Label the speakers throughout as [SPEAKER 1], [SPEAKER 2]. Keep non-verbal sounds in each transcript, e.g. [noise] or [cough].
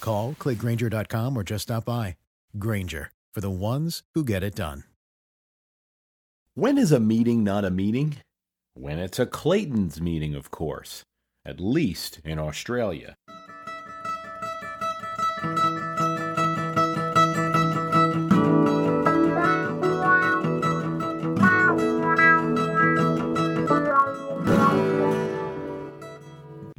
[SPEAKER 1] Call, clickgrainger.com, or just stop by. Grainger, for the ones who get it done.
[SPEAKER 2] When is a meeting not a meeting? When it's a Clayton's meeting, of course, at least in Australia.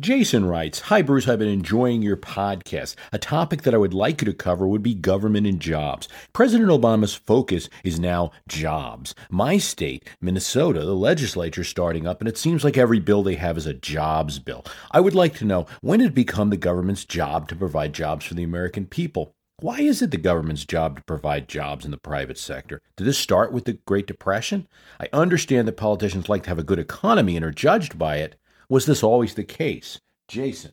[SPEAKER 2] Jason writes Hi, Bruce. I've been enjoying your podcast. A topic that I would like you to cover would be government and jobs. President Obama's focus is now jobs. My state, Minnesota, the legislature is starting up, and it seems like every bill they have is a jobs bill. I would like to know when did it become the government's job to provide jobs for the American people? Why is it the government's job to provide jobs in the private sector? Did this start with the Great Depression? I understand that politicians like to have a good economy and are judged by it. Was this always the case? Jason.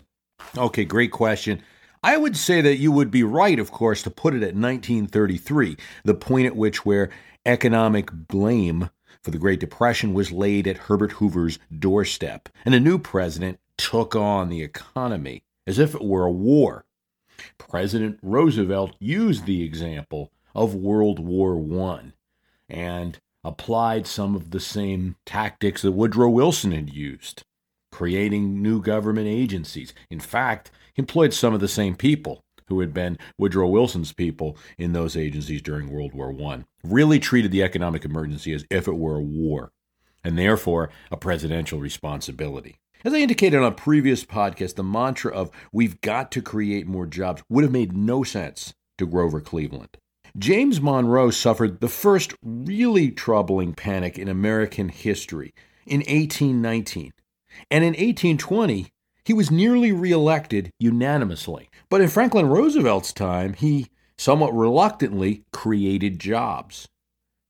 [SPEAKER 2] Okay, great question. I would say that you would be right, of course, to put it at 1933, the point at which where economic blame for the Great Depression was laid at Herbert Hoover's doorstep, and a new president took on the economy as if it were a war. President Roosevelt used the example of World War I and applied some of the same tactics that Woodrow Wilson had used creating new government agencies. In fact, he employed some of the same people who had been Woodrow Wilson's people in those agencies during World War I. Really treated the economic emergency as if it were a war, and therefore a presidential responsibility. As I indicated on a previous podcast, the mantra of we've got to create more jobs would have made no sense to Grover Cleveland. James Monroe suffered the first really troubling panic in American history in 1819 and in 1820, he was nearly reelected unanimously. But in Franklin Roosevelt's time, he somewhat reluctantly created jobs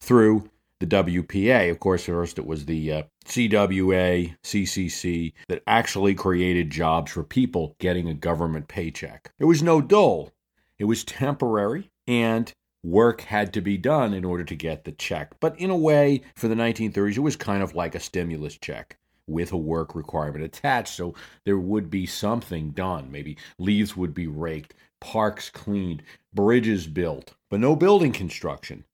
[SPEAKER 2] through the WPA. Of course, first it was the uh, CWA, CCC that actually created jobs for people getting a government paycheck. It was no dole, it was temporary, and work had to be done in order to get the check. But in a way, for the 1930s, it was kind of like a stimulus check with a work requirement attached. So there would be something done. Maybe leaves would be raked, parks cleaned, bridges built, but no building construction.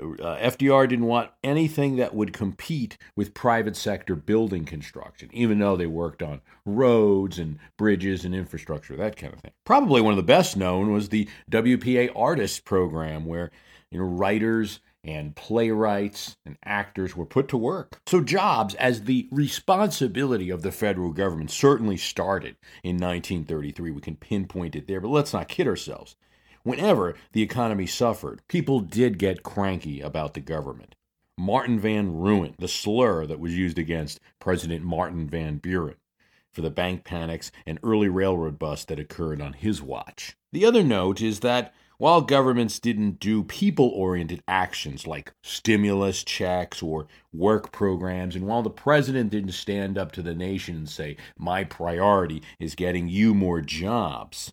[SPEAKER 2] Uh, FDR didn't want anything that would compete with private sector building construction, even though they worked on roads and bridges and infrastructure, that kind of thing. Probably one of the best known was the WPA Artist Program, where you know writers and playwrights and actors were put to work. So, jobs as the responsibility of the federal government certainly started in 1933. We can pinpoint it there, but let's not kid ourselves. Whenever the economy suffered, people did get cranky about the government. Martin Van Ruin, the slur that was used against President Martin Van Buren for the bank panics and early railroad busts that occurred on his watch. The other note is that while governments didn't do people oriented actions like stimulus checks or work programs, and while the president didn't stand up to the nation and say, My priority is getting you more jobs,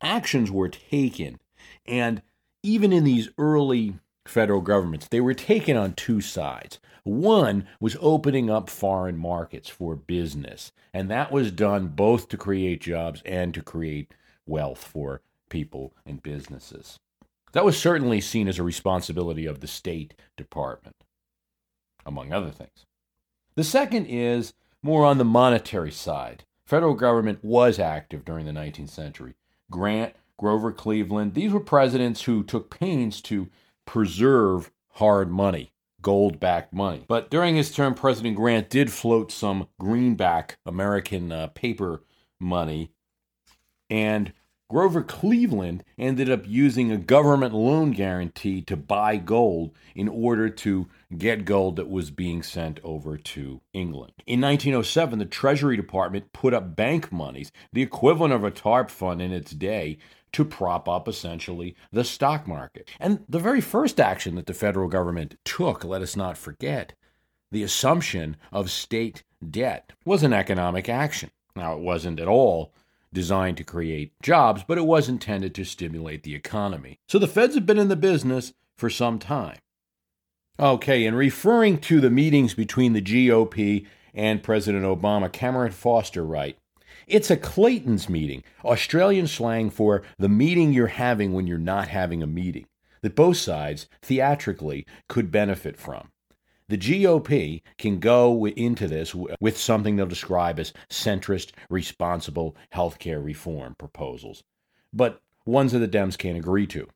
[SPEAKER 2] actions were taken. And even in these early federal governments, they were taken on two sides. One was opening up foreign markets for business, and that was done both to create jobs and to create wealth for people and businesses. That was certainly seen as a responsibility of the State Department, among other things. The second is more on the monetary side. Federal government was active during the 19th century. Grant, Grover Cleveland, these were presidents who took pains to preserve hard money, gold backed money. But during his term, President Grant did float some greenback American uh, paper money and Grover Cleveland ended up using a government loan guarantee to buy gold in order to get gold that was being sent over to England. In 1907, the Treasury Department put up bank monies, the equivalent of a TARP fund in its day, to prop up essentially the stock market. And the very first action that the federal government took, let us not forget, the assumption of state debt was an economic action. Now, it wasn't at all designed to create jobs, but it was intended to stimulate the economy. So the feds have been in the business for some time. Okay, and referring to the meetings between the GOP and President Obama, Cameron Foster writes, it's a Clayton's meeting, Australian slang for the meeting you're having when you're not having a meeting, that both sides, theatrically, could benefit from. The GOP can go into this with something they'll describe as centrist, responsible healthcare reform proposals, but ones that the Dems can't agree to.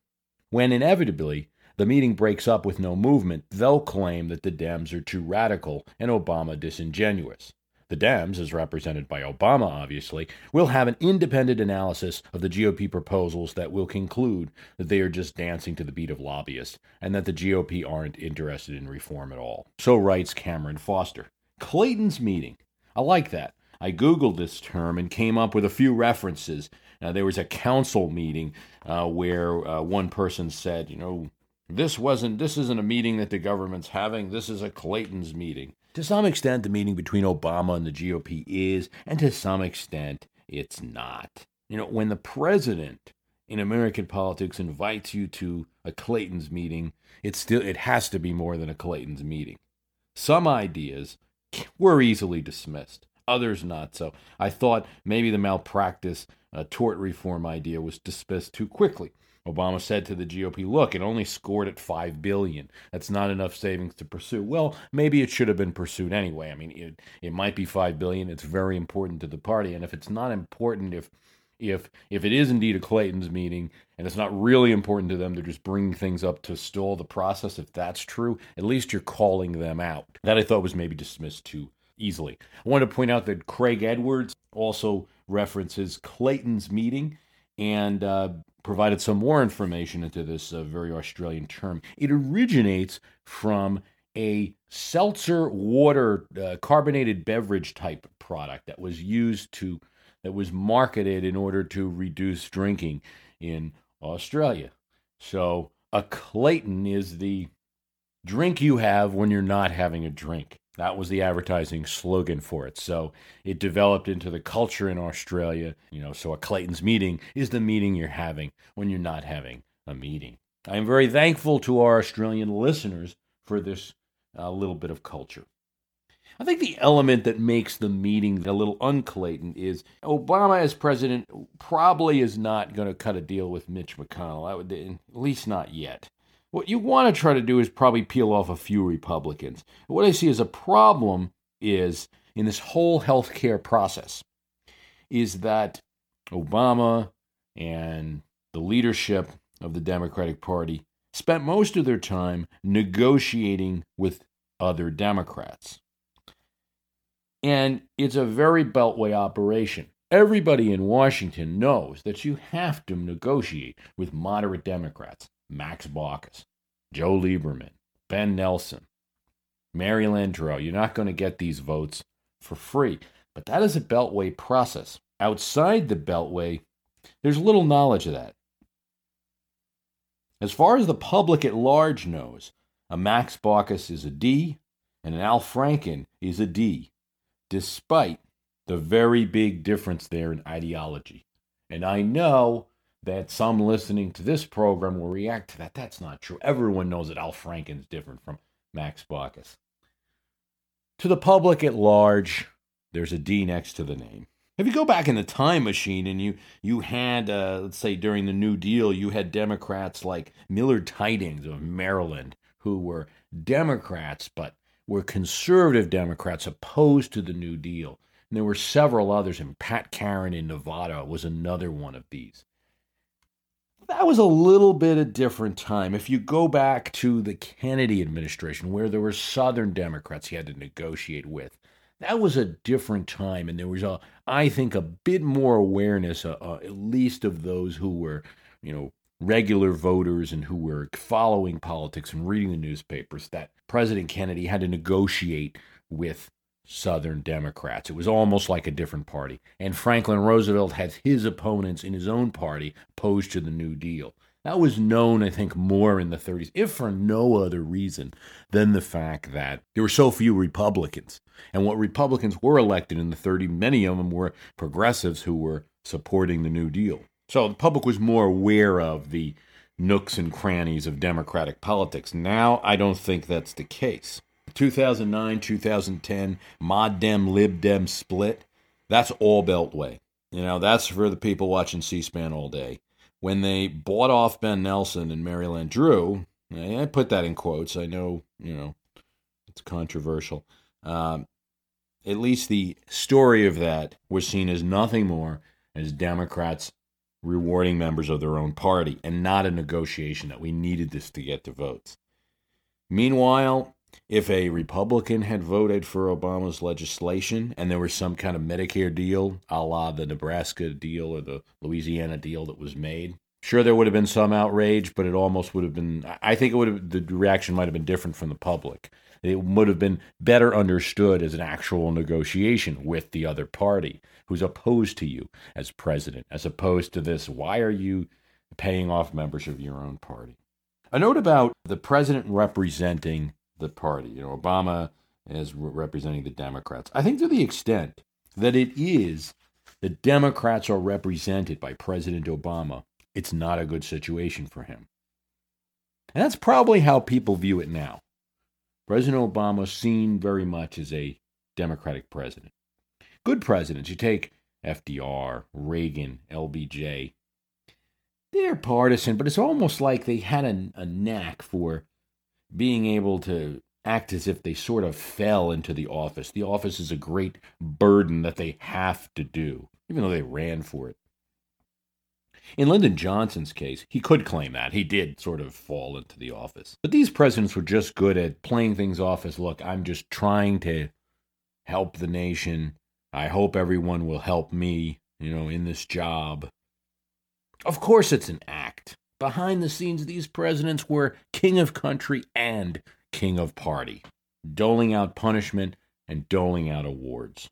[SPEAKER 2] When inevitably the meeting breaks up with no movement, they'll claim that the Dems are too radical and Obama disingenuous. The Dems, as represented by Obama, obviously, will have an independent analysis of the GOP proposals that will conclude that they are just dancing to the beat of lobbyists and that the GOP aren't interested in reform at all. So writes Cameron Foster. Clayton's meeting. I like that. I Googled this term and came up with a few references. Uh, there was a council meeting uh, where uh, one person said, you know, this wasn't this isn't a meeting that the government's having. This is a Clayton's meeting. To some extent, the meeting between Obama and the GOP is, and to some extent, it's not. You know, when the president in American politics invites you to a Clayton's meeting, it still it has to be more than a Clayton's meeting. Some ideas were easily dismissed, others not so. I thought maybe the malpractice uh, tort reform idea was dismissed too quickly. Obama said to the GOP, "Look, it only scored at 5 billion. That's not enough savings to pursue." Well, maybe it should have been pursued anyway. I mean, it it might be 5 billion. It's very important to the party, and if it's not important if if if it is indeed a Clayton's meeting and it's not really important to them, they're just bringing things up to stall the process. If that's true, at least you're calling them out. That I thought was maybe dismissed too easily. I want to point out that Craig Edwards also references Clayton's meeting and uh, provided some more information into this uh, very Australian term. It originates from a seltzer water uh, carbonated beverage type product that was used to that was marketed in order to reduce drinking in Australia. So a Clayton is the drink you have when you're not having a drink. That was the advertising slogan for it. So it developed into the culture in Australia. You know, so a Clayton's meeting is the meeting you're having when you're not having a meeting. I am very thankful to our Australian listeners for this uh, little bit of culture. I think the element that makes the meeting a little unclayton is Obama as president probably is not going to cut a deal with Mitch McConnell. Would, at least not yet. What you want to try to do is probably peel off a few Republicans. What I see as a problem is in this whole healthcare process is that Obama and the leadership of the Democratic Party spent most of their time negotiating with other Democrats. And it's a very beltway operation. Everybody in Washington knows that you have to negotiate with moderate Democrats. Max Baucus, Joe Lieberman, Ben Nelson, Mary Landrieu. You're not going to get these votes for free. But that is a Beltway process. Outside the Beltway, there's little knowledge of that. As far as the public at large knows, a Max Baucus is a D and an Al Franken is a D, despite the very big difference there in ideology. And I know that some listening to this program will react to that. That's not true. Everyone knows that Al Franken's different from Max Baucus. To the public at large, there's a D next to the name. If you go back in the time machine and you you had, uh, let's say during the New Deal, you had Democrats like Millard Tydings of Maryland, who were Democrats but were conservative Democrats opposed to the New Deal. And there were several others, and Pat McCarran in Nevada was another one of these that was a little bit a different time. If you go back to the Kennedy administration, where there were Southern Democrats he had to negotiate with, that was a different time, and there was a, I think, a bit more awareness, uh, uh, at least of those who were, you know, regular voters and who were following politics and reading the newspapers, that President Kennedy had to negotiate with Southern Democrats. It was almost like a different party. And Franklin Roosevelt had his opponents in his own party opposed to the New Deal. That was known, I think, more in the 30s, if for no other reason than the fact that there were so few Republicans. And what Republicans were elected in the 30s, many of them were progressives who were supporting the New Deal. So the public was more aware of the nooks and crannies of Democratic politics. Now, I don't think that's the case. 2009, 2010, Mod Dem, Lib Dem split, that's all Beltway. You know, that's for the people watching C SPAN all day. When they bought off Ben Nelson and Mary Landrieu, I put that in quotes. I know, you know, it's controversial. Um, at least the story of that was seen as nothing more as Democrats rewarding members of their own party and not a negotiation that we needed this to get to votes. Meanwhile, if a Republican had voted for Obama's legislation and there was some kind of Medicare deal, a la the Nebraska deal or the Louisiana deal that was made, sure there would have been some outrage, but it almost would have been. I think it would have the reaction might have been different from the public. It would have been better understood as an actual negotiation with the other party who's opposed to you as president, as opposed to this. Why are you paying off members of your own party? A note about the president representing the party. You know, Obama is representing the Democrats. I think to the extent that it is the Democrats are represented by President Obama, it's not a good situation for him. And that's probably how people view it now. President Obama seen very much as a Democratic president. Good presidents, you take FDR, Reagan, LBJ, they're partisan, but it's almost like they had a, a knack for being able to act as if they sort of fell into the office. The office is a great burden that they have to do, even though they ran for it. In Lyndon Johnson's case, he could claim that. He did sort of fall into the office. But these presidents were just good at playing things off as look, I'm just trying to help the nation. I hope everyone will help me, you know, in this job. Of course, it's an act. Behind the scenes, these presidents were king of country and king of party, doling out punishment and doling out awards.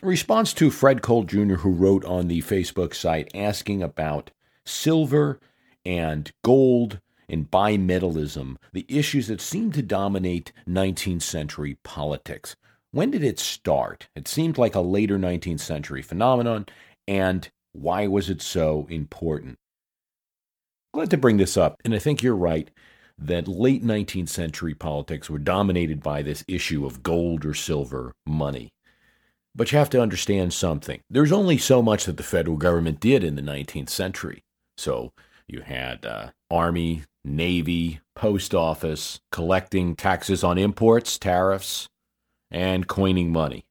[SPEAKER 2] Response to Fred Cole Jr., who wrote on the Facebook site asking about silver and gold and bimetallism, the issues that seem to dominate 19th century politics. When did it start? It seemed like a later 19th century phenomenon, and why was it so important? Glad to bring this up, and I think you're right that late 19th century politics were dominated by this issue of gold or silver money. But you have to understand something. There's only so much that the federal government did in the 19th century. So you had uh, Army, Navy, Post Office collecting taxes on imports, tariffs, and coining money.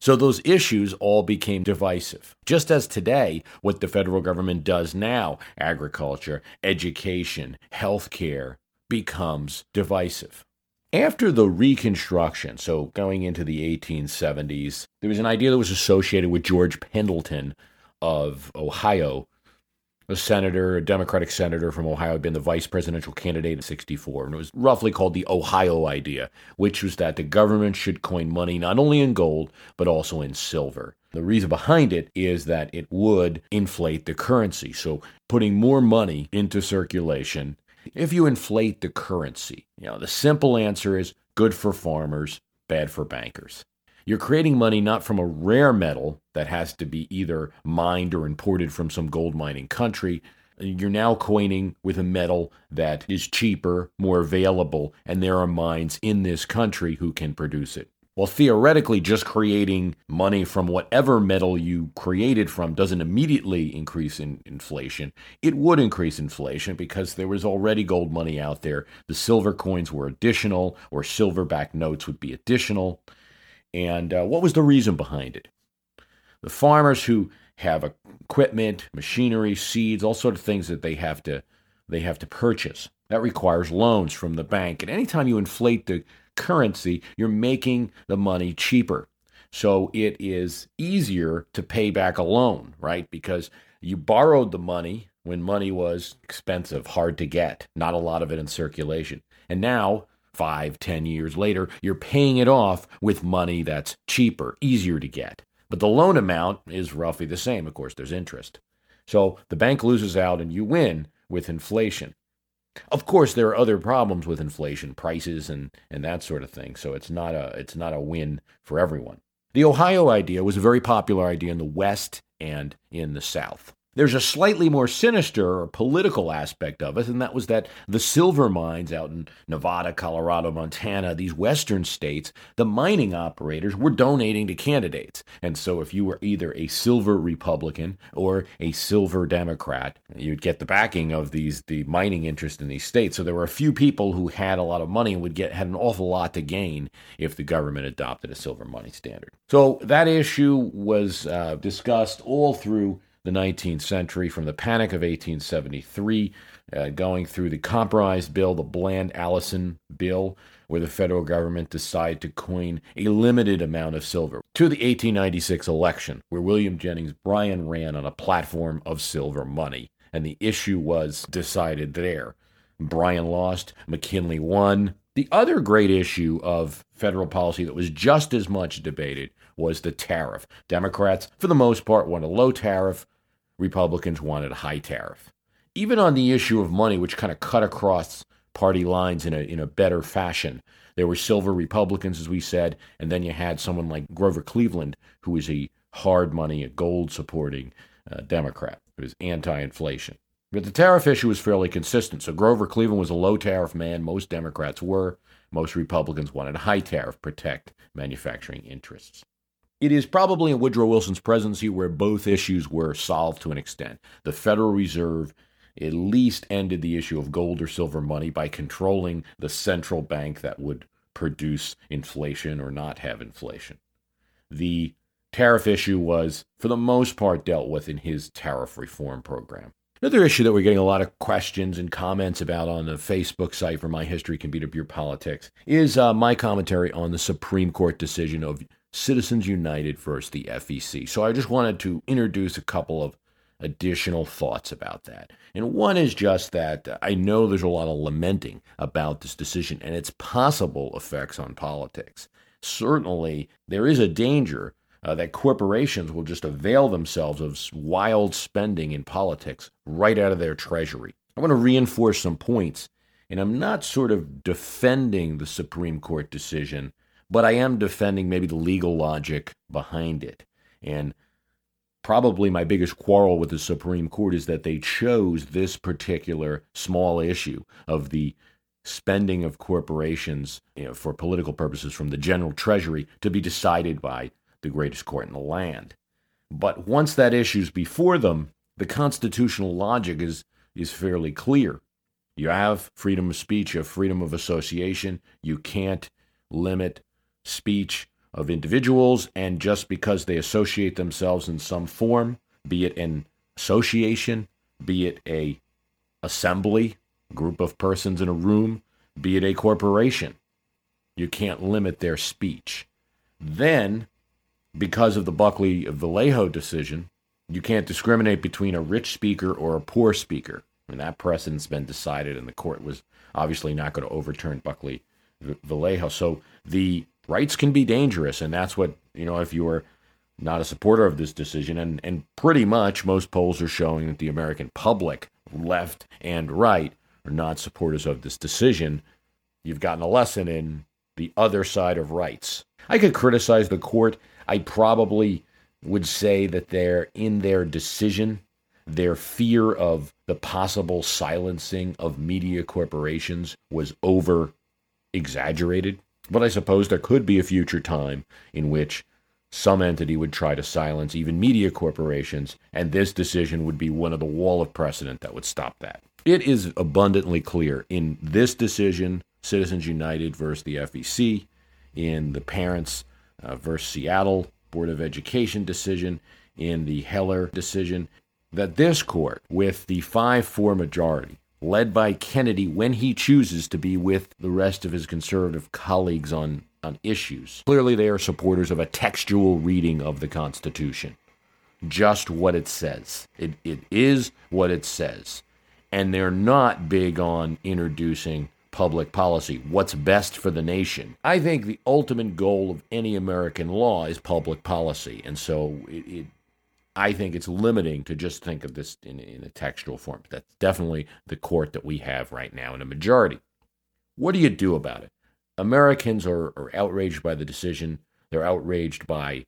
[SPEAKER 2] So those issues all became divisive. Just as today, what the federal government does now, agriculture, education, healthcare, becomes divisive. After the Reconstruction, so going into the 1870s, there was an idea that was associated with George Pendleton of Ohio, a senator, a Democratic senator from Ohio, had been the vice presidential candidate in 64. And it was roughly called the Ohio idea, which was that the government should coin money not only in gold, but also in silver. The reason behind it is that it would inflate the currency. So putting more money into circulation, if you inflate the currency, you know, the simple answer is good for farmers, bad for bankers. You're creating money not from a rare metal that has to be either mined or imported from some gold mining country. You're now coining with a metal that is cheaper, more available, and there are mines in this country who can produce it. Well, theoretically, just creating money from whatever metal you created from doesn't immediately increase in inflation. It would increase inflation because there was already gold money out there. The silver coins were additional, or silver-backed notes would be additional. And uh, what was the reason behind it? The farmers who have equipment, machinery, seeds, all sort of things that they have to they have to purchase. That requires loans from the bank. And anytime you inflate the currency, you're making the money cheaper. So it is easier to pay back a loan, right? Because you borrowed the money when money was expensive, hard to get, not a lot of it in circulation. And now five, ten years later, you're paying it off with money that's cheaper, easier to get. But the loan amount is roughly the same. Of course, there's interest. So the bank loses out and you win with inflation. Of course, there are other problems with inflation, prices and, and that sort of thing. So it's not a it's not a win for everyone. The Ohio idea was a very popular idea in the West and in the South. There's a slightly more sinister or political aspect of it, and that was that the silver mines out in Nevada, Colorado, Montana, these western states, the mining operators were donating to candidates. And so if you were either a silver Republican or a silver Democrat, you'd get the backing of these the mining interest in these states. So there were a few people who had a lot of money and would get had an awful lot to gain if the government adopted a silver money standard. So that issue was uh, discussed all through the 19th century, from the Panic of 1873, uh, going through the Compromise Bill, the Bland Allison Bill, where the federal government decided to coin a limited amount of silver, to the 1896 election, where William Jennings Bryan ran on a platform of silver money. And the issue was decided there. Bryan lost, McKinley won. The other great issue of federal policy that was just as much debated was the tariff. Democrats, for the most part, wanted a low tariff. Republicans wanted a high tariff. Even on the issue of money, which kind of cut across party lines in a, in a better fashion, there were silver Republicans, as we said, and then you had someone like Grover Cleveland, who was a hard money, a gold supporting uh, Democrat, who was anti inflation. But the tariff issue was fairly consistent. So Grover Cleveland was a low tariff man. Most Democrats were. Most Republicans wanted a high tariff, protect manufacturing interests. It is probably in Woodrow Wilson's presidency where both issues were solved to an extent. The Federal Reserve at least ended the issue of gold or silver money by controlling the central bank that would produce inflation or not have inflation. The tariff issue was, for the most part, dealt with in his tariff reform program. Another issue that we're getting a lot of questions and comments about on the Facebook site for My History Can Beat Up Your Politics is uh, my commentary on the Supreme Court decision of Citizens United versus the FEC. So I just wanted to introduce a couple of additional thoughts about that. And one is just that I know there's a lot of lamenting about this decision and its possible effects on politics. Certainly, there is a danger uh, that corporations will just avail themselves of wild spending in politics right out of their treasury. I want to reinforce some points, and I'm not sort of defending the Supreme Court decision but I am defending maybe the legal logic behind it. And probably my biggest quarrel with the Supreme Court is that they chose this particular small issue of the spending of corporations you know, for political purposes from the general treasury to be decided by the greatest court in the land. But once that issue's before them, the constitutional logic is is fairly clear. You have freedom of speech, you have freedom of association. You can't limit speech of individuals, and just because they associate themselves in some form, be it an association, be it a assembly, group of persons in a room, be it a corporation, you can't limit their speech. Then, because of the Buckley Valeo decision, you can't discriminate between a rich speaker or a poor speaker. And that precedent's been decided, and the court was obviously not going to overturn Buckley Valeo. So the rights can be dangerous, and that's what you know. If you are not a supporter of this decision, and and pretty much most polls are showing that the American public, left and right, are not supporters of this decision. You've gotten a lesson in the other side of rights. I could criticize the court. I probably would say that they're in their decision, their fear of the possible silencing of media corporations was over exaggerated. But I suppose there could be a future time in which some entity would try to silence even media corporations, and this decision would be one of the wall of precedent that would stop that. It is abundantly clear in this decision, Citizens United versus the FEC, in the Parents uh, versus Seattle Board of Education decision, in the Heller decision, that this court, with the 5 4 majority, led by Kennedy when he chooses to be with the rest of his conservative colleagues on, on issues. Clearly, they are supporters of a textual reading of the Constitution. Just what it says. It, it is what it says. And they're not big on introducing public policy, what's best for the nation. I think the ultimate goal of any American law is public policy. And so it, it I think it's limiting to just think of this in, in a textual form. That's definitely the court that we have right now in a majority. What do you do about it? Americans are, are outraged by the decision. They're outraged by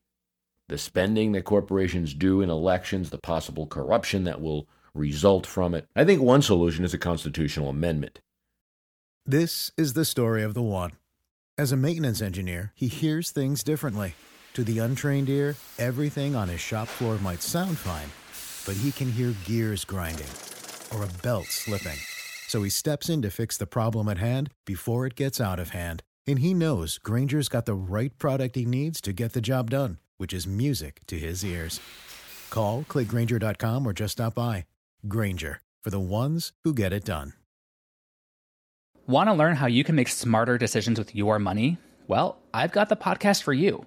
[SPEAKER 2] the spending that corporations do in elections, the possible corruption that will result from it. I think one solution is a constitutional amendment.
[SPEAKER 1] This is the story of the one. As a maintenance engineer, he hears things differently. To the untrained ear, everything on his shop floor might sound fine, but he can hear gears grinding or a belt slipping. So he steps in to fix the problem at hand before it gets out of hand. And he knows Grainger's got the right product he needs to get the job done, which is music to his ears. Call, clickgrainger.com, or just stop by. Grainger, for the ones who get it done.
[SPEAKER 3] Want to learn how you can make smarter decisions with your money? Well, I've got the podcast for you.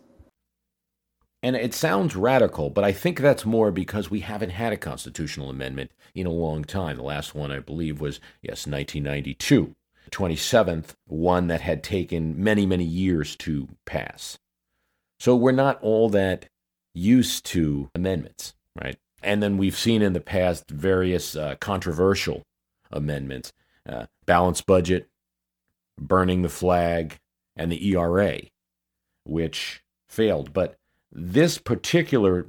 [SPEAKER 2] And it sounds radical, but I think that's more because we haven't had a constitutional amendment in a long time. The last one, I believe, was, yes, 1992, 27th, one that had taken many, many years to pass. So we're not all that used to amendments, right? And then we've seen in the past various uh, controversial amendments uh, balanced budget, burning the flag, and the ERA, which failed. But this particular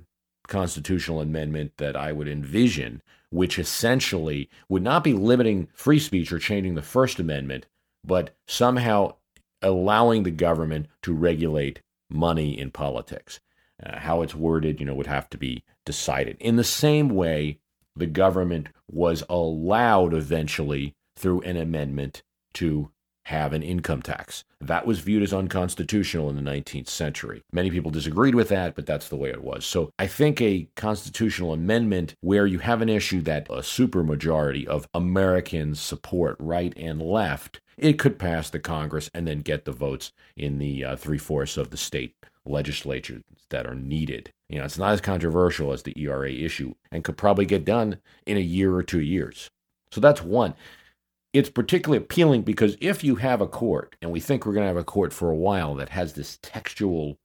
[SPEAKER 2] constitutional amendment that I would envision, which essentially would not be limiting free speech or changing the First Amendment, but somehow allowing the government to regulate money in politics. Uh, how it's worded, you know, would have to be decided. In the same way, the government was allowed eventually through an amendment to have an income tax. That was viewed as unconstitutional in the 19th century. Many people disagreed with that, but that's the way it was. So I think a constitutional amendment where you have an issue that a supermajority of Americans support, right and left, it could pass the Congress and then get the votes in the uh, three fourths of the state legislatures that are needed. You know, it's not as controversial as the ERA issue and could probably get done in a year or two years. So that's one it's particularly appealing because if you have a court, and we think we're going to have a court for a while that has this textual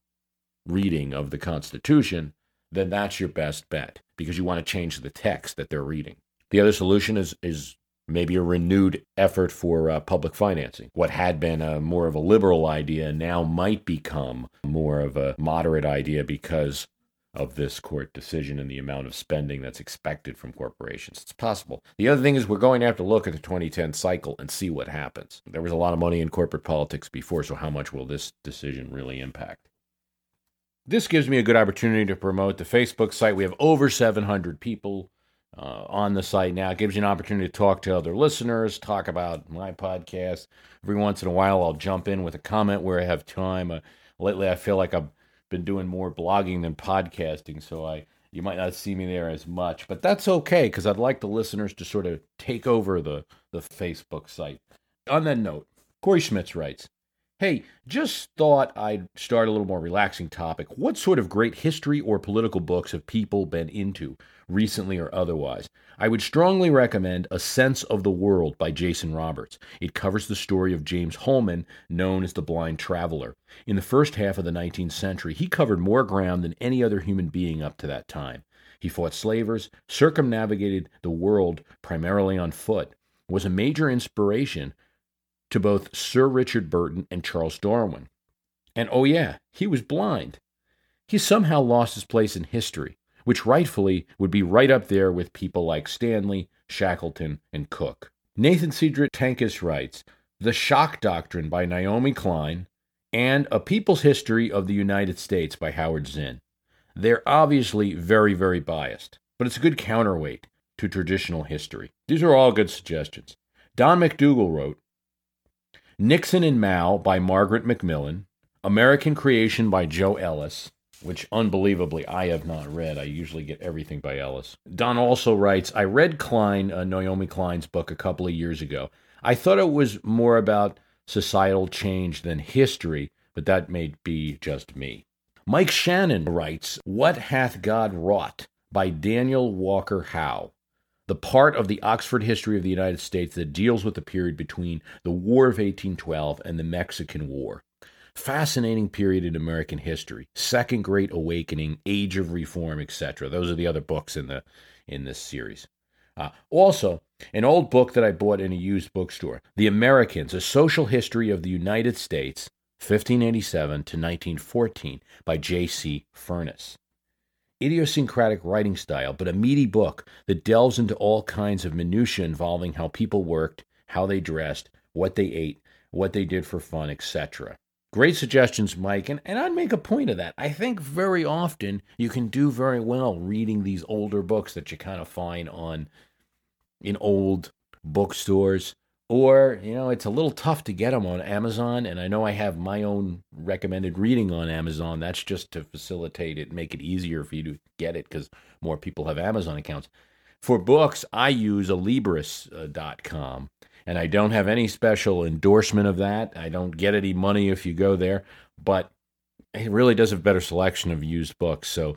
[SPEAKER 2] reading of the Constitution, then that's your best bet because you want to change the text that they're reading. The other solution is is maybe a renewed effort for uh, public financing. What had been a more of a liberal idea now might become more of a moderate idea because of this court decision and the amount of spending that's expected from corporations. It's possible. The other thing is we're going to have to look at the 2010 cycle and see what happens. There was a lot of money in corporate politics before, so how much will this decision really impact? This gives me a good opportunity to promote the Facebook site. We have over 700 people uh, on the site now. It gives you an opportunity to talk to other listeners, talk about my podcast. Every once in a while, I'll jump in with a comment where I have time. Uh, lately, I feel like I'm been doing more blogging than podcasting, so I you might not see me there as much, but that's okay because I'd like the listeners to sort of take over the the Facebook site. On that note, Corey Schmitz writes, Hey, just thought I'd start a little more relaxing topic. What sort of great history or political books have people been into, recently or otherwise? I would strongly recommend A Sense of the World by Jason Roberts. It covers the story of James Holman, known as the Blind Traveler. In the first half of the 19th century, he covered more ground than any other human being up to that time. He fought slavers, circumnavigated the world primarily on foot, was a major inspiration to both Sir Richard Burton and Charles Darwin. And oh, yeah, he was blind. He somehow lost his place in history, which rightfully would be right up there with people like Stanley, Shackleton, and Cook. Nathan Cedric Tankis writes The Shock Doctrine by Naomi Klein and A People's History of the United States by Howard Zinn. They're obviously very, very biased, but it's a good counterweight to traditional history. These are all good suggestions. Don McDougall wrote Nixon and Mao by Margaret Macmillan, American Creation by Joe Ellis, which unbelievably I have not read. I usually get everything by Ellis. Don also writes I read Klein, uh, Naomi Klein's book, a couple of years ago. I thought it was more about societal change than history, but that may be just me. Mike Shannon writes What Hath God Wrought by Daniel Walker Howe the part of the Oxford history of the United States that deals with the period between the War of 1812 and the Mexican War. Fascinating period in American history. Second Great Awakening, Age of Reform, etc. Those are the other books in the in this series. Uh, also, an old book that I bought in a used bookstore, The Americans: A Social History of the United States, 1587 to 1914, by J.C. Furnas idiosyncratic writing style, but a meaty book that delves into all kinds of minutiae involving how people worked, how they dressed, what they ate, what they did for fun, etc. Great suggestions, Mike, and, and I'd make a point of that. I think very often you can do very well reading these older books that you kind of find on in old bookstores or you know it's a little tough to get them on amazon and i know i have my own recommended reading on amazon. That's just to facilitate it make it easier for you to get it because more people have amazon accounts. For books i use alibris.com uh, and i don't have any special endorsement of that. I don't get any money if you go there but it really does have better selection of used books. So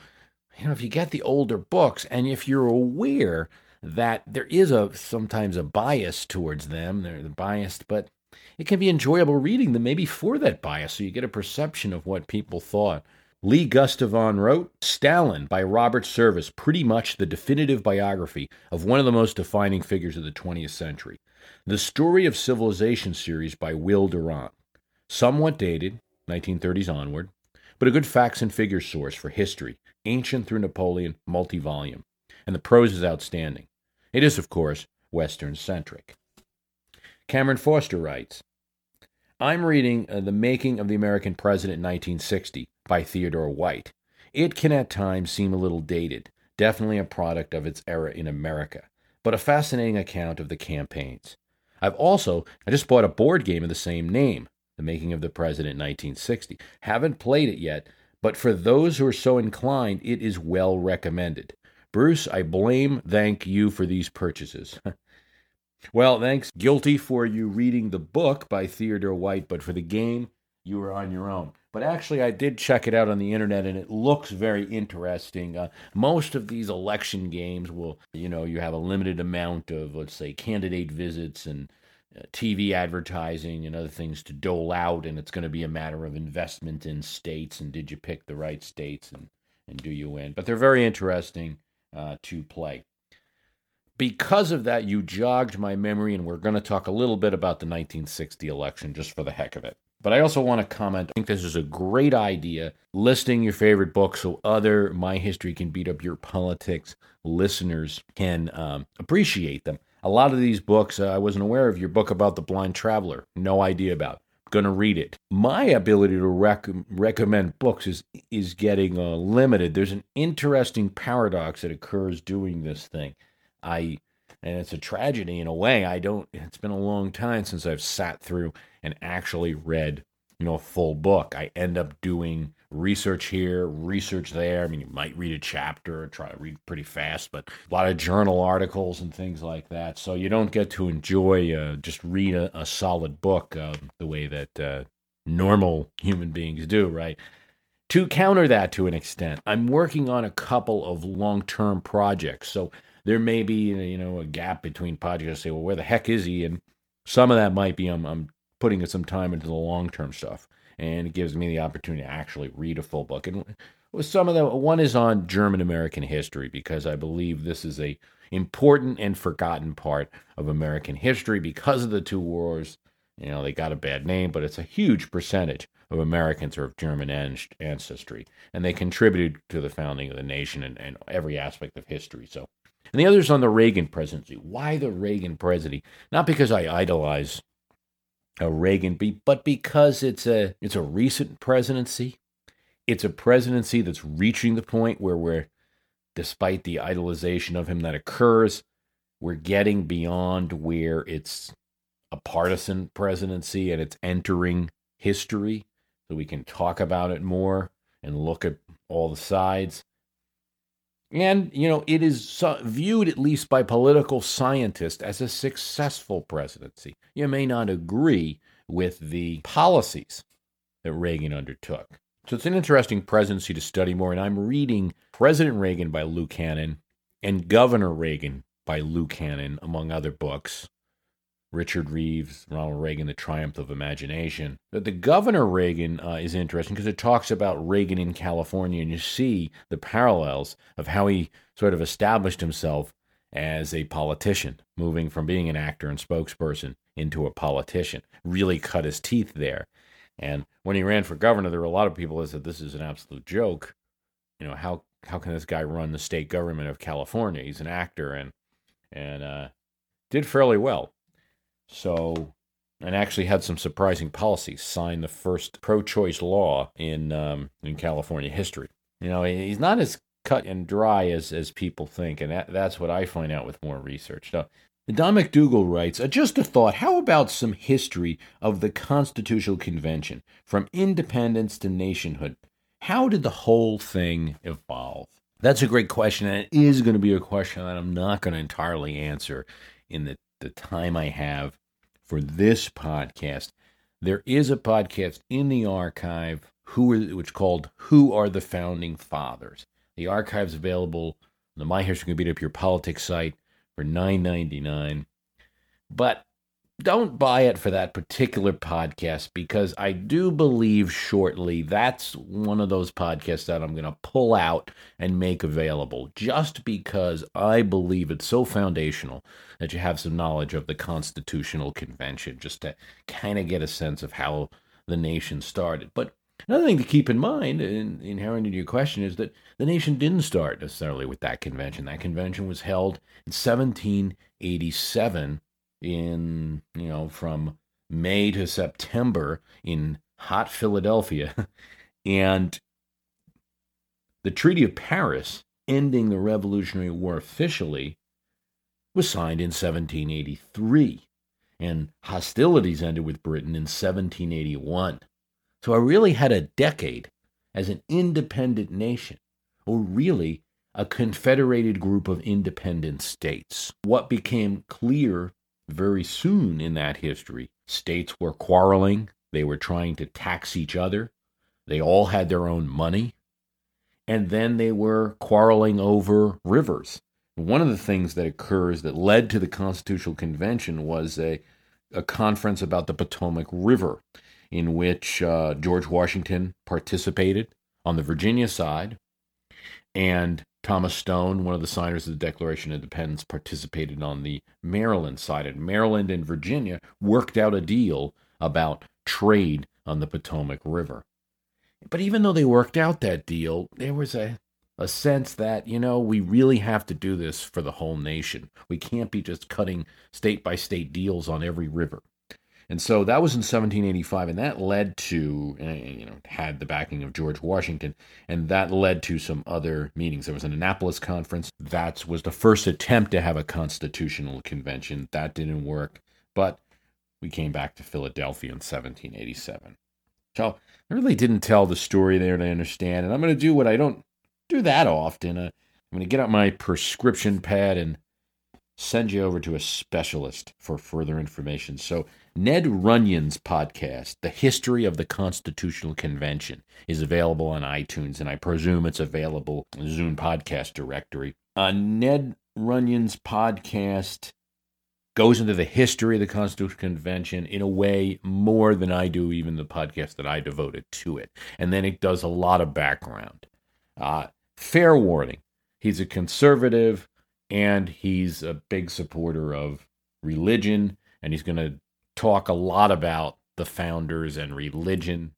[SPEAKER 2] you know if you get the older books and if you're aware that there is a sometimes a bias towards them. They're biased, but it can be enjoyable reading them maybe for that bias, so you get a perception of what people thought. Lee Gustavon wrote Stalin by Robert Service, pretty much the definitive biography of one of the most defining figures of the 20th century. The Story of Civilization series by Will Durant. Somewhat dated, 1930s onward, but a good facts and figures source for history, ancient through Napoleon, multi volume. And the prose is outstanding. It is, of course, Western centric. Cameron Foster writes I'm reading uh, The Making of the American President in 1960 by Theodore White. It can at times seem a little dated, definitely a product of its era in America, but a fascinating account of the campaigns. I've also I just bought a board game of the same name, The Making of the President in 1960. Haven't played it yet, but for those who are so inclined, it is well recommended. Bruce, I blame, thank you for these purchases. [laughs] well, thanks, guilty for you reading the book by Theodore White, but for the game, you were on your own. But actually, I did check it out on the internet, and it looks very interesting. Uh, most of these election games will, you know, you have a limited amount of, let's say, candidate visits and uh, TV advertising and other things to dole out, and it's going to be a matter of investment in states and did you pick the right states and, and do you win. But they're very interesting uh, to play. Because of that, you jogged my memory, and we're going to talk a little bit about the 1960 election just for the heck of it. But I also want to comment I think this is a great idea listing your favorite books so other My History Can Beat Up Your Politics listeners can um, appreciate them. A lot of these books, uh, I wasn't aware of your book about the blind traveler, no idea about going to read it. My ability to rec- recommend books is is getting uh, limited. There's an interesting paradox that occurs doing this thing. I and it's a tragedy in a way. I don't. It's been a long time since I've sat through and actually read, you know, a full book. I end up doing research here, research there. I mean, you might read a chapter, try to read pretty fast, but a lot of journal articles and things like that. So you don't get to enjoy uh, just read a, a solid book uh, the way that uh, normal human beings do, right? To counter that to an extent, I'm working on a couple of long term projects. So there may be, you know, a gap between projects. Say, well, where the heck is he? And some of that might be I'm, I'm putting some time into the long term stuff and it gives me the opportunity to actually read a full book. And some of the one is on German American history because I believe this is a important and forgotten part of American history because of the two wars You know, they got a bad name, but it's a huge percentage of Americans are of German ancestry, and they contributed to the founding of the nation and, and every aspect of history. So, and the others on the Reagan presidency. Why the Reagan presidency? Not because I idolize a Reagan, but because it's a it's a recent presidency. It's a presidency that's reaching the point where we're, despite the idolization of him that occurs, we're getting beyond where it's a partisan presidency and it's entering history so we can talk about it more and look at all the sides. And, you know, it is viewed, at least by political scientists, as a successful presidency. You may not agree with the policies that Reagan undertook. So it's an interesting presidency to study more. And I'm reading President Reagan by Lou Cannon and Governor Reagan by Lou Cannon, among other books. Richard Reeves, Ronald Reagan, The Triumph of Imagination. But the Governor Reagan uh, is interesting because it talks about Reagan in California, and you see the parallels of how he sort of established himself as a politician, moving from being an actor and spokesperson into a politician. Really cut his teeth there. And when he ran for governor, there were a lot of people that said this is an absolute joke. You know, how how can this guy run the state government of California? He's an actor and and uh, did fairly well. So, and actually had some surprising policies. Signed the first pro-choice law in um, in California history. You know, he's not as cut and dry as as people think, and that, that's what I find out with more research. Now, Don McDougall writes, uh, just a thought, how about some history of the Constitutional Convention from independence to nationhood? How did the whole thing evolve? That's a great question, and it is going to be a question that I'm not going to entirely answer in the, the time I have for this podcast. There is a podcast in the archive who which called Who Are the Founding Fathers? The archive's available on the My History Can Beat Up Your Politics site for $9.99. But don't buy it for that particular podcast because I do believe shortly that's one of those podcasts that I'm going to pull out and make available just because I believe it's so foundational that you have some knowledge of the Constitutional Convention just to kind of get a sense of how the nation started. But another thing to keep in mind, in, inherent in your question, is that the nation didn't start necessarily with that convention. That convention was held in 1787 in, you know, from May to September in hot Philadelphia. [laughs] and the Treaty of Paris, ending the Revolutionary War officially, was signed in 1783. And hostilities ended with Britain in 1781. So I really had a decade as an independent nation, or really a confederated group of independent states. What became clear very soon in that history. States were quarreling, they were trying to tax each other, they all had their own money, and then they were quarreling over rivers. One of the things that occurs that led to the Constitutional Convention was a, a conference about the Potomac River, in which uh, George Washington participated on the Virginia side, and Thomas Stone, one of the signers of the Declaration of Independence, participated on the Maryland side. And Maryland and Virginia worked out a deal about trade on the Potomac River. But even though they worked out that deal, there was a, a sense that, you know, we really have to do this for the whole nation. We can't be just cutting state by state deals on every river. And so that was in 1785, and that led to, uh, you know, had the backing of George Washington, and that led to some other meetings. There was an Annapolis conference. That was the first attempt to have a constitutional convention. That didn't work, but we came back to Philadelphia in 1787. So I really didn't tell the story there to understand, and I'm going to do what I don't do that often. Uh, I'm going to get out my prescription pad and send you over to a specialist for further information. So Ned Runyon's podcast, The History of the Constitutional Convention, is available on iTunes, and I presume it's available in the Zune podcast directory. Uh, Ned Runyon's podcast goes into the history of the Constitutional Convention in a way more than I do, even the podcast that I devoted to it. And then it does a lot of background. Uh, fair warning he's a conservative and he's a big supporter of religion, and he's going to talk a lot about the founders and religion.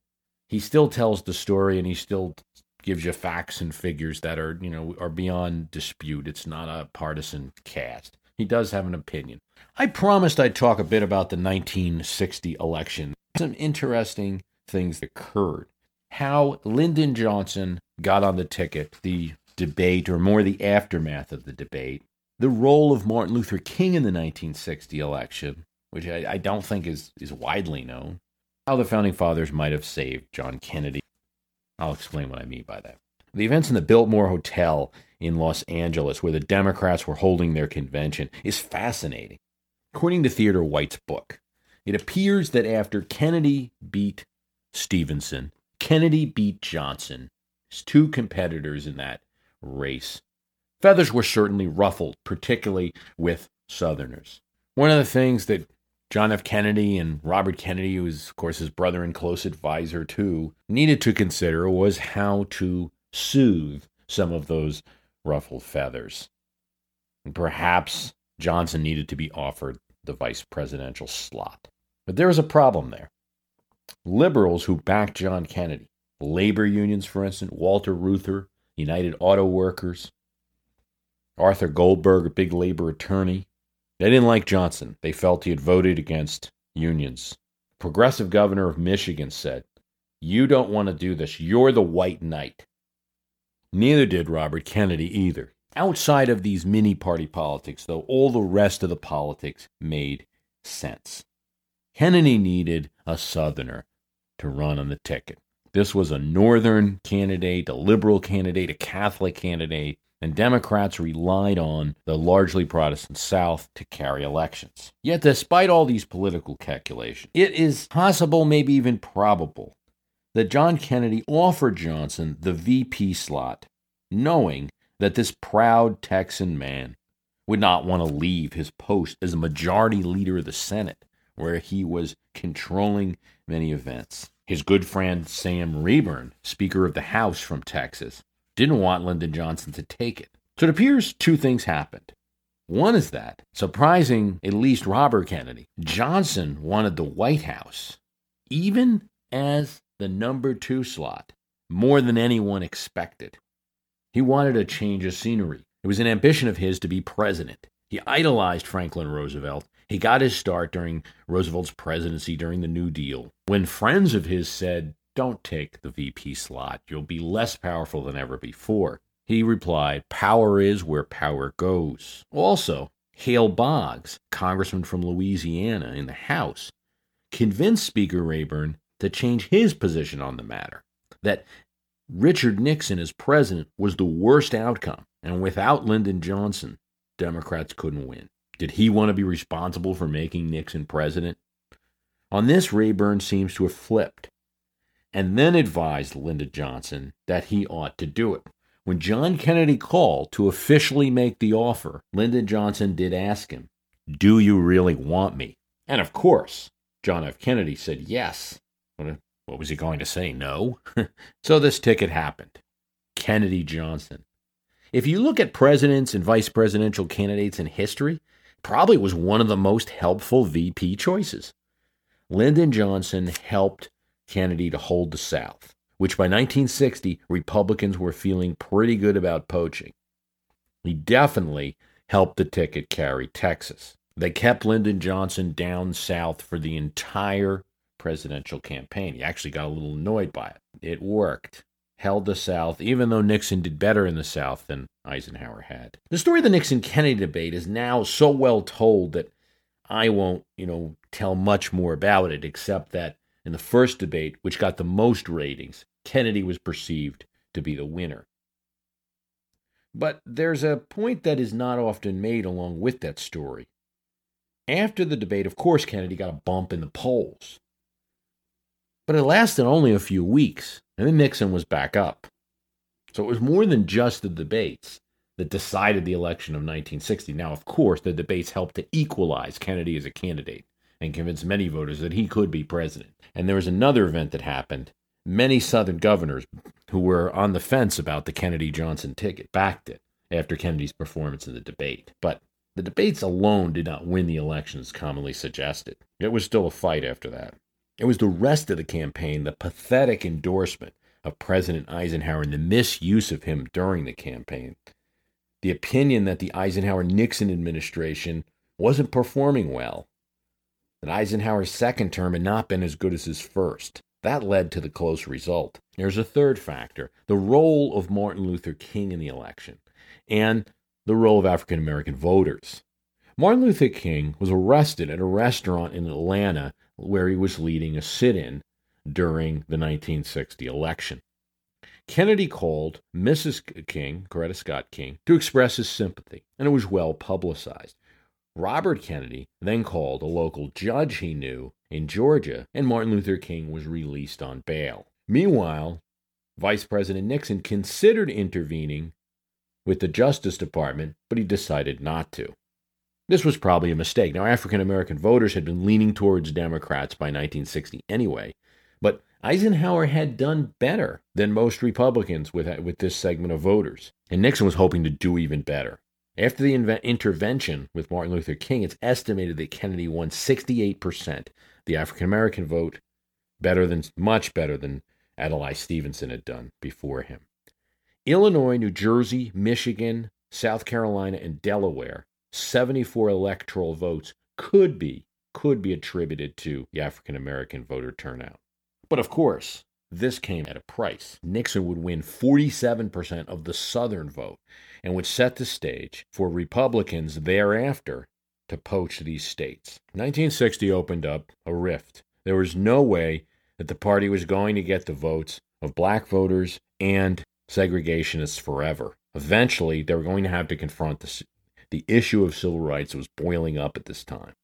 [SPEAKER 2] He still tells the story and he still gives you facts and figures that are, you know, are beyond dispute. It's not a partisan cast. He does have an opinion. I promised I'd talk a bit about the 1960 election. Some interesting things occurred. How Lyndon Johnson got on the ticket, the debate, or more the aftermath of the debate, the role of Martin Luther King in the 1960 election, which I, I don't think is, is widely known, how the founding fathers might have saved John Kennedy. I'll explain what I mean by that. The events in the Biltmore Hotel in Los Angeles, where the Democrats were holding their convention, is fascinating. According to Theodore White's book, it appears that after Kennedy beat Stevenson, Kennedy beat Johnson, his two competitors in that race. Feathers were certainly ruffled, particularly with Southerners. One of the things that John F. Kennedy and Robert Kennedy, who was, of course, his brother and close advisor too, needed to consider was how to soothe some of those ruffled feathers. And perhaps Johnson needed to be offered the vice presidential slot. But there was a problem there. Liberals who backed John Kennedy, labor unions, for instance, Walter Reuther, United Auto Workers, Arthur Goldberg, a big labor attorney, they didn't like Johnson. They felt he had voted against unions. Progressive governor of Michigan said, You don't want to do this. You're the white knight. Neither did Robert Kennedy either. Outside of these mini party politics, though, all the rest of the politics made sense. Kennedy needed a Southerner to run on the ticket. This was a Northern candidate, a liberal candidate, a Catholic candidate, and Democrats relied on the largely Protestant South to carry elections. Yet, despite all these political calculations, it is possible, maybe even probable, that John Kennedy offered Johnson the VP slot, knowing that this proud Texan man would not want to leave his post as a majority leader of the Senate, where he was controlling many events. His good friend Sam Rayburn, Speaker of the House from Texas, didn't want Lyndon Johnson to take it. So it appears two things happened. One is that, surprising at least Robert Kennedy, Johnson wanted the White House, even as the number two slot, more than anyone expected. He wanted a change of scenery. It was an ambition of his to be president. He idolized Franklin Roosevelt. He got his start during Roosevelt's presidency during the New Deal. When friends of his said, Don't take the VP slot, you'll be less powerful than ever before, he replied, Power is where power goes. Also, Hale Boggs, congressman from Louisiana in the House, convinced Speaker Rayburn to change his position on the matter. That Richard Nixon as president was the worst outcome, and without Lyndon Johnson, Democrats couldn't win. Did he want to be responsible for making Nixon president? On this, Rayburn seems to have flipped and then advised Lyndon Johnson that he ought to do it. When John Kennedy called to officially make the offer, Lyndon Johnson did ask him, Do you really want me? And of course, John F. Kennedy said yes. What was he going to say? No. [laughs] so this ticket happened. Kennedy Johnson. If you look at presidents and vice presidential candidates in history, probably was one of the most helpful VP choices. Lyndon Johnson helped Kennedy to hold the South, which by 1960 Republicans were feeling pretty good about poaching. He definitely helped the ticket carry Texas. They kept Lyndon Johnson down south for the entire presidential campaign. He actually got a little annoyed by it. It worked. Held the South, even though Nixon did better in the South than Eisenhower had. The story of the Nixon Kennedy debate is now so well told that I won't, you know, tell much more about it, except that in the first debate, which got the most ratings, Kennedy was perceived to be the winner. But there's a point that is not often made along with that story. After the debate, of course, Kennedy got a bump in the polls. But it lasted only a few weeks, and then Nixon was back up. So it was more than just the debates that decided the election of 1960. Now, of course, the debates helped to equalize Kennedy as a candidate and convince many voters that he could be president. And there was another event that happened. Many Southern governors who were on the fence about the Kennedy Johnson ticket backed it after Kennedy's performance in the debate. But The debates alone did not win the election as commonly suggested. It was still a fight after that. It was the rest of the campaign, the pathetic endorsement of President Eisenhower and the misuse of him during the campaign, the opinion that the Eisenhower Nixon administration wasn't performing well, that Eisenhower's second term had not been as good as his first. That led to the close result. There's a third factor the role of Martin Luther King in the election and the role of African American voters. Martin Luther King was arrested at a restaurant in Atlanta where he was leading a sit in during the 1960 election. Kennedy called Mrs. King, Coretta Scott King, to express his sympathy, and it was well publicized. Robert Kennedy then called a local judge he knew in Georgia, and Martin Luther King was released on bail. Meanwhile, Vice President Nixon considered intervening with the Justice Department, but he decided not to. This was probably a mistake. Now, African American voters had been leaning towards Democrats by 1960 anyway, but Eisenhower had done better than most Republicans with, uh, with this segment of voters, and Nixon was hoping to do even better. After the inve- intervention with Martin Luther King, it's estimated that Kennedy won 68% the African American vote, better than much better than Adlai Stevenson had done before him. Illinois, New Jersey, Michigan, South Carolina, and Delaware, 74 electoral votes could be could be attributed to the African American voter turnout. But of course, this came at a price. Nixon would win 47% of the Southern vote and would set the stage for Republicans thereafter to poach these states. 1960 opened up a rift. There was no way that the party was going to get the votes of black voters and segregationists forever. Eventually, they were going to have to confront the, the issue of civil rights was boiling up at this time.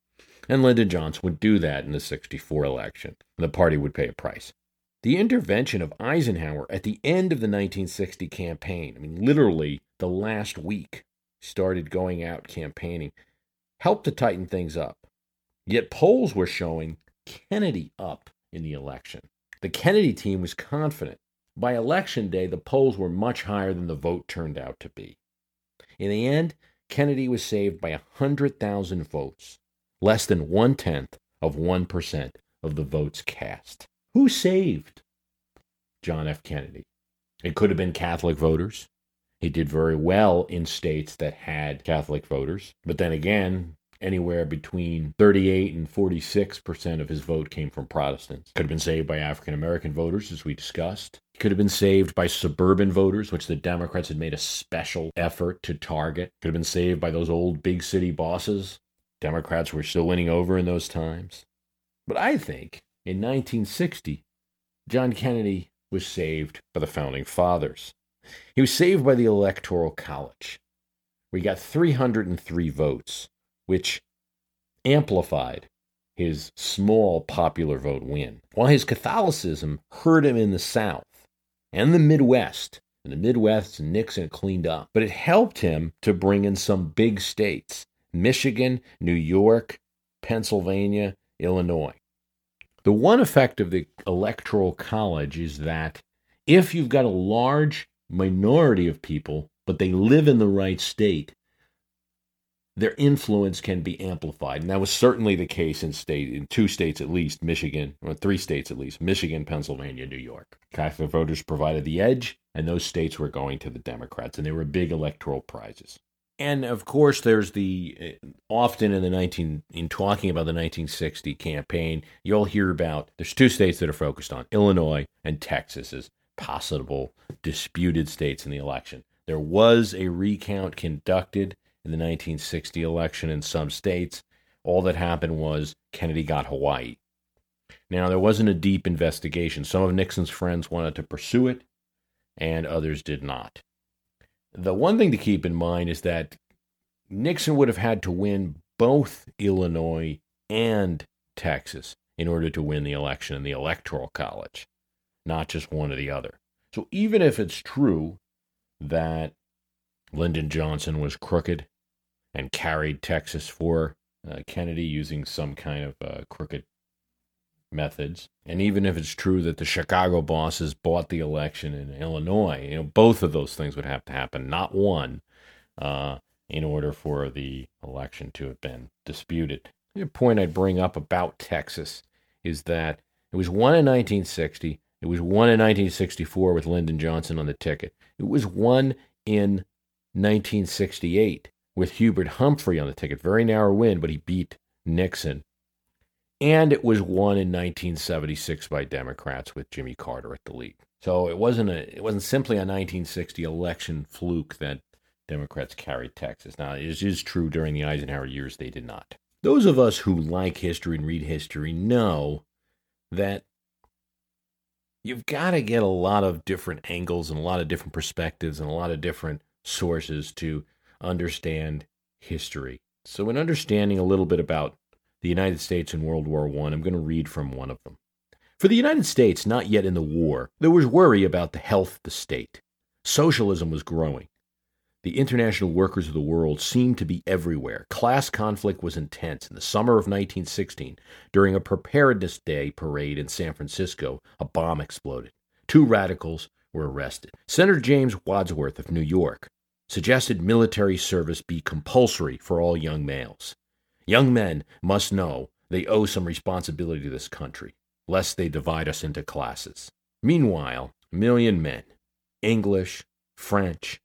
[SPEAKER 2] And Lyndon Johnson would do that in the 64 election. And the party would pay a price. The intervention of Eisenhower at the end of the 1960 campaign, I mean, literally the last week, started going out campaigning, helped to tighten things up. Yet polls were showing Kennedy up in the election. The Kennedy team was confident. By election day, the polls were much higher than the vote turned out to be. In the end, Kennedy was saved by 100,000 votes, less than one tenth of 1% of the votes cast. Who saved John F. Kennedy? It could have been Catholic voters. He did very well in states that had Catholic voters. But then again, anywhere between 38 and 46 percent of his vote came from Protestants. Could have been saved by African American voters, as we discussed. Could have been saved by suburban voters, which the Democrats had made a special effort to target. Could have been saved by those old big city bosses. Democrats were still winning over in those times. But I think in 1960, John Kennedy was saved by the founding fathers. He was saved by the Electoral College, he got 303 votes, which amplified his small popular vote win. While his Catholicism hurt him in the South and the Midwest, in the Midwest, and Nixon cleaned up, but it helped him to bring in some big states Michigan, New York, Pennsylvania, Illinois. The one effect of the Electoral College is that if you've got a large minority of people, but they live in the right state, their influence can be amplified. And that was certainly the case in state in two states at least, Michigan, or three states at least, Michigan, Pennsylvania, New York. Catholic voters provided the edge, and those states were going to the Democrats, and they were big electoral prizes. And of course, there's the uh, often in the 19 in talking about the 1960 campaign, you'll hear about there's two states that are focused on Illinois and Texas as possible disputed states in the election. There was a recount conducted in the 1960 election in some states. All that happened was Kennedy got Hawaii. Now, there wasn't a deep investigation. Some of Nixon's friends wanted to pursue it, and others did not. The one thing to keep in mind is that Nixon would have had to win both Illinois and Texas in order to win the election in the Electoral College, not just one or the other. So even if it's true that Lyndon Johnson was crooked and carried Texas for uh, Kennedy using some kind of uh, crooked methods. And even if it's true that the Chicago bosses bought the election in Illinois, you know, both of those things would have to happen, not one. Uh, in order for the election to have been disputed. The point I'd bring up about Texas is that it was won in 1960. It was won in 1964 with Lyndon Johnson on the ticket. It was won in 1968 with Hubert Humphrey on the ticket. Very narrow win, but he beat Nixon. And it was won in 1976 by Democrats with Jimmy Carter at the lead. So it wasn't a it wasn't simply a 1960 election fluke that Democrats carried Texas. Now it is true during the Eisenhower years they did not. Those of us who like history and read history know that you've got to get a lot of different angles and a lot of different perspectives and a lot of different sources to understand history. So, in understanding a little bit about the United States in World War I, I'm going to read from one of them. For the United States, not yet in the war, there was worry about the health of the state. Socialism was growing. The international workers of the world seemed to be everywhere. Class conflict was intense. In the summer of 1916, during a Preparedness Day parade in San Francisco, a bomb exploded. Two radicals were arrested. Senator James Wadsworth of New York suggested military service be compulsory for all young males. Young men must know they owe some responsibility to this country, lest they divide us into classes. Meanwhile, a million men, English, French,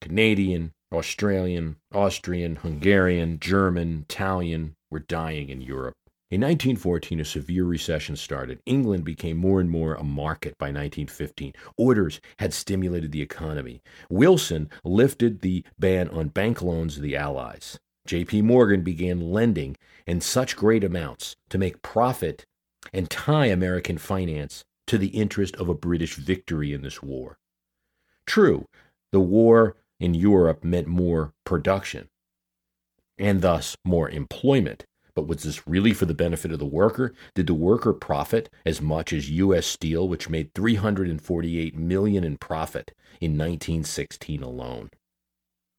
[SPEAKER 2] Canadian, Australian, Austrian, Hungarian, German, Italian were dying in Europe. In 1914, a severe recession started. England became more and more a market by 1915. Orders had stimulated the economy. Wilson lifted the ban on bank loans to the Allies. J.P. Morgan began lending in such great amounts to make profit and tie American finance to the interest of a British victory in this war. True, the war in Europe meant more production and thus more employment. But was this really for the benefit of the worker? Did the worker profit as much as US Steel, which made 348 million in profit in 1916 alone?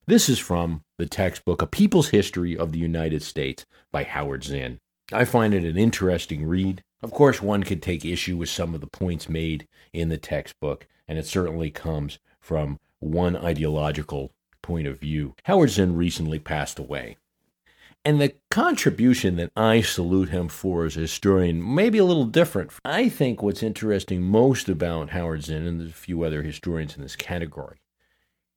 [SPEAKER 2] This is from the textbook A People's History of the United States by Howard Zinn. I find it an interesting read. Of course, one could take issue with some of the points made in the textbook, and it certainly comes from one ideological point of view. Howard Zinn recently passed away. And the contribution that I salute him for as a historian may be a little different. I think what's interesting most about Howard Zinn, and there's a few other historians in this category,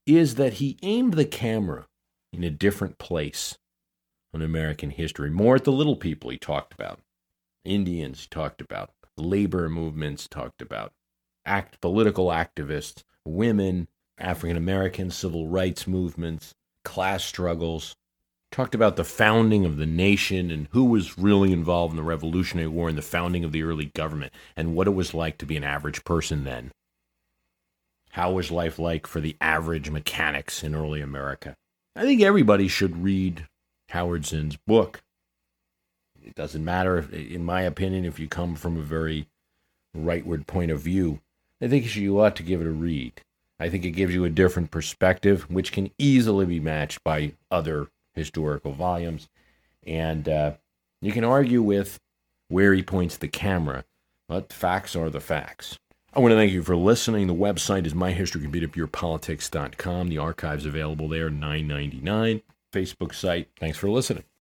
[SPEAKER 2] is that he aimed the camera in a different place on American history, more at the little people he talked about. Indians he talked about, labor movements talked about, act political activists, women, African American civil rights movements, class struggles, talked about the founding of the nation and who was really involved in the Revolutionary War and the founding of the early government and what it was like to be an average person then. How was life like for the average mechanics in early America? I think everybody should read Howard Zinn's book. It doesn't matter, if, in my opinion, if you come from a very rightward point of view. I think you ought to give it a read. I think it gives you a different perspective, which can easily be matched by other historical volumes. And uh, you can argue with where he points the camera, but facts are the facts. I want to thank you for listening. The website is myhistorycanbeatupyourpolitics.com. The archive's available there, nine ninety nine. Facebook site. Thanks for listening.